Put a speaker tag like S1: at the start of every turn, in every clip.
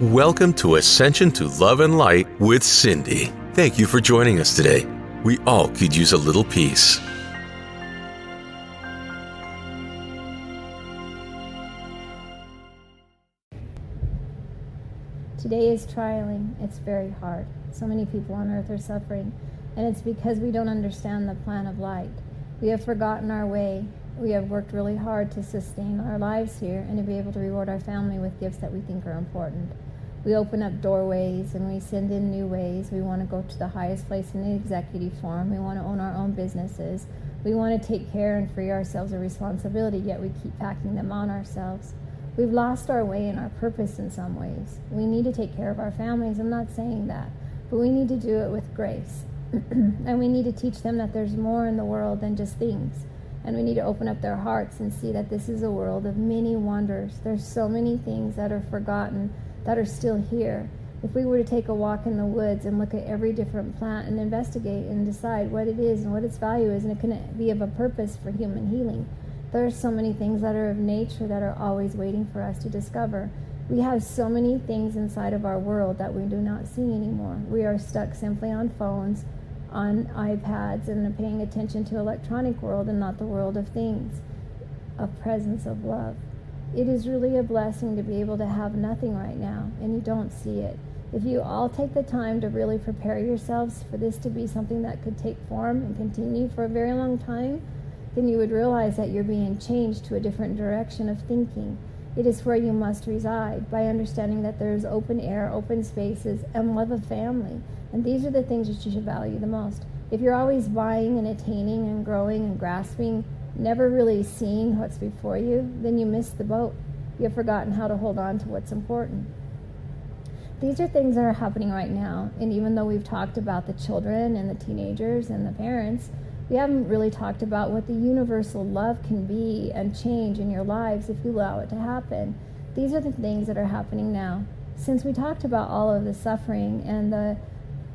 S1: Welcome to Ascension to Love and Light with Cindy. Thank you for joining us today. We all could use a little peace.
S2: Today is trialing. It's very hard. So many people on earth are suffering, and it's because we don't understand the plan of light. We have forgotten our way. We have worked really hard to sustain our lives here and to be able to reward our family with gifts that we think are important. We open up doorways and we send in new ways. We want to go to the highest place in the executive form. We want to own our own businesses. We want to take care and free ourselves of responsibility, yet we keep packing them on ourselves. We've lost our way and our purpose in some ways. We need to take care of our families. I'm not saying that, but we need to do it with grace. and we need to teach them that there's more in the world than just things. And we need to open up their hearts and see that this is a world of many wonders. There's so many things that are forgotten that are still here. If we were to take a walk in the woods and look at every different plant and investigate and decide what it is and what its value is, and it can be of a purpose for human healing, there are so many things that are of nature that are always waiting for us to discover. We have so many things inside of our world that we do not see anymore. We are stuck simply on phones, on iPads, and paying attention to electronic world and not the world of things, of presence of love. It is really a blessing to be able to have nothing right now, and you don't see it. If you all take the time to really prepare yourselves for this to be something that could take form and continue for a very long time, then you would realize that you're being changed to a different direction of thinking. It is where you must reside by understanding that there's open air, open spaces, and love of family. And these are the things that you should value the most. If you're always buying and attaining and growing and grasping, never really seeing what's before you, then you miss the boat. You've forgotten how to hold on to what's important. These are things that are happening right now. And even though we've talked about the children and the teenagers and the parents, we haven't really talked about what the universal love can be and change in your lives if you allow it to happen. These are the things that are happening now. Since we talked about all of the suffering and the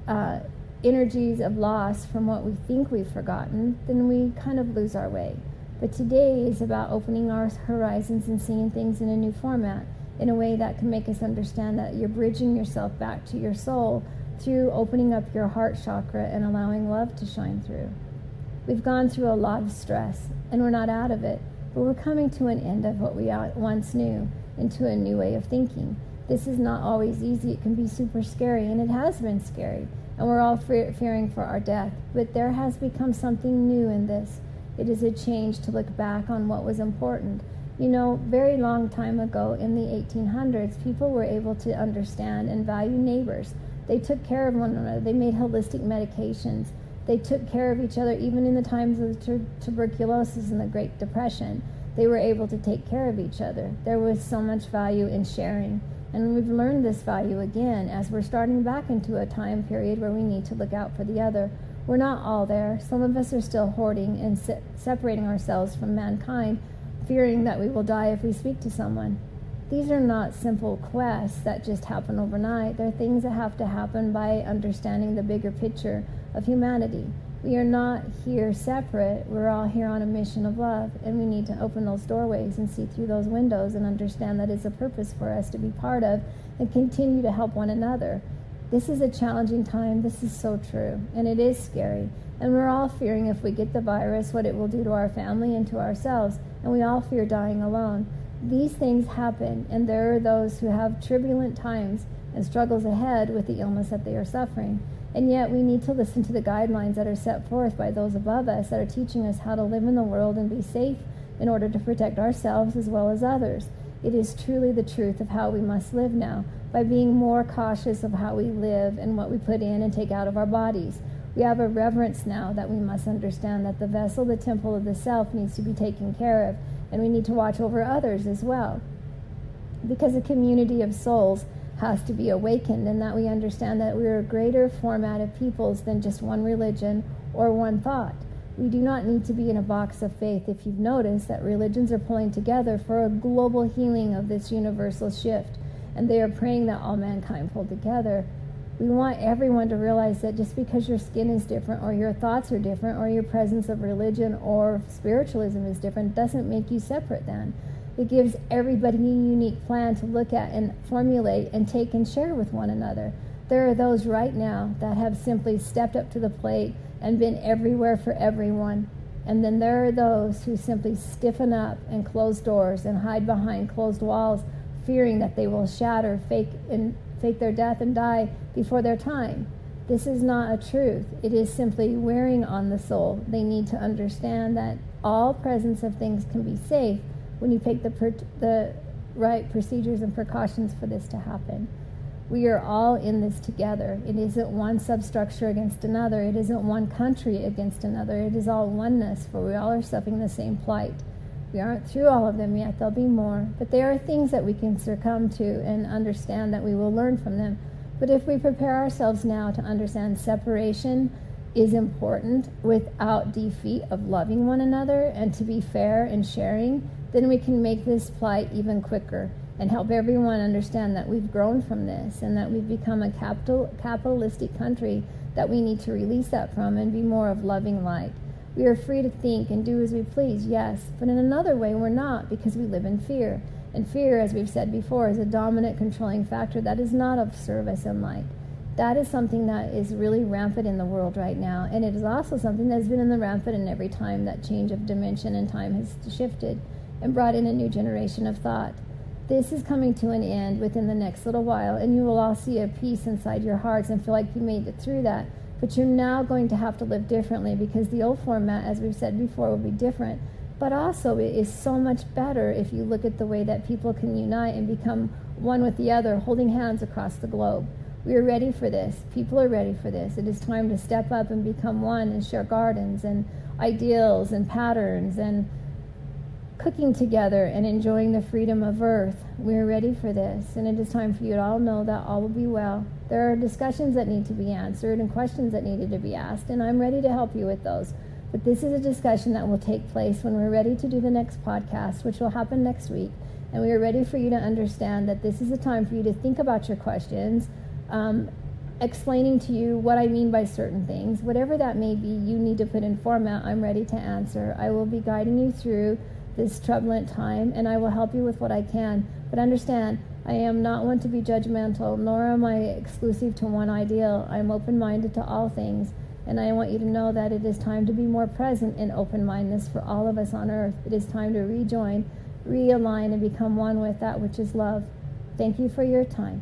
S2: uh, energies of loss from what we think we've forgotten, then we kind of lose our way. But today is about opening our horizons and seeing things in a new format, in a way that can make us understand that you're bridging yourself back to your soul through opening up your heart chakra and allowing love to shine through. We've gone through a lot of stress and we're not out of it, but we're coming to an end of what we once knew into a new way of thinking. This is not always easy. It can be super scary, and it has been scary, and we're all fearing for our death. But there has become something new in this. It is a change to look back on what was important. You know, very long time ago in the 1800s, people were able to understand and value neighbors. They took care of one another. They made holistic medications. They took care of each other even in the times of tu- tuberculosis and the Great Depression. They were able to take care of each other. There was so much value in sharing. And we've learned this value again as we're starting back into a time period where we need to look out for the other. We're not all there. Some of us are still hoarding and se- separating ourselves from mankind, fearing that we will die if we speak to someone. These are not simple quests that just happen overnight. They're things that have to happen by understanding the bigger picture of humanity. We are not here separate. We're all here on a mission of love, and we need to open those doorways and see through those windows and understand that it's a purpose for us to be part of and continue to help one another. This is a challenging time. This is so true, and it is scary. And we're all fearing if we get the virus, what it will do to our family and to ourselves. And we all fear dying alone. These things happen, and there are those who have turbulent times and struggles ahead with the illness that they are suffering. And yet, we need to listen to the guidelines that are set forth by those above us that are teaching us how to live in the world and be safe in order to protect ourselves as well as others. It is truly the truth of how we must live now by being more cautious of how we live and what we put in and take out of our bodies. We have a reverence now that we must understand that the vessel, the temple of the self, needs to be taken care of, and we need to watch over others as well. Because a community of souls has to be awakened and that we understand that we are a greater format of peoples than just one religion or one thought. We do not need to be in a box of faith if you've noticed that religions are pulling together for a global healing of this universal shift, and they are praying that all mankind pull together. We want everyone to realize that just because your skin is different, or your thoughts are different, or your presence of religion or spiritualism is different, doesn't make you separate then It gives everybody a unique plan to look at and formulate and take and share with one another. There are those right now that have simply stepped up to the plate and been everywhere for everyone. And then there are those who simply stiffen up and close doors and hide behind closed walls, fearing that they will shatter, fake and fake their death and die before their time. This is not a truth. It is simply wearing on the soul. They need to understand that all presence of things can be safe when you take the, per- the right procedures and precautions for this to happen. We are all in this together. It isn't one substructure against another. It isn't one country against another. It is all oneness, for we all are suffering the same plight. We aren't through all of them yet. There'll be more. But there are things that we can succumb to and understand that we will learn from them. But if we prepare ourselves now to understand separation is important without defeat of loving one another and to be fair and sharing, then we can make this plight even quicker and help everyone understand that we've grown from this and that we've become a capital, capitalistic country that we need to release that from and be more of loving light. We are free to think and do as we please, yes, but in another way we're not because we live in fear. And fear, as we've said before, is a dominant controlling factor that is not of service and light. That is something that is really rampant in the world right now. And it is also something that has been in the rampant in every time that change of dimension and time has shifted and brought in a new generation of thought. This is coming to an end within the next little while, and you will all see a peace inside your hearts and feel like you made it through that. But you're now going to have to live differently because the old format, as we've said before, will be different. But also, it is so much better if you look at the way that people can unite and become one with the other, holding hands across the globe. We are ready for this. People are ready for this. It is time to step up and become one and share gardens and ideals and patterns and cooking together and enjoying the freedom of earth. We're ready for this, and it is time for you to all know that all will be well. There are discussions that need to be answered and questions that needed to be asked, and I'm ready to help you with those. But this is a discussion that will take place when we're ready to do the next podcast, which will happen next week. And we are ready for you to understand that this is a time for you to think about your questions, um, explaining to you what I mean by certain things. Whatever that may be, you need to put in format. I'm ready to answer. I will be guiding you through this turbulent time, and I will help you with what I can. But understand, I am not one to be judgmental, nor am I exclusive to one ideal. I am open minded to all things, and I want you to know that it is time to be more present in open mindedness for all of us on earth. It is time to rejoin, realign, and become one with that which is love. Thank you for your time.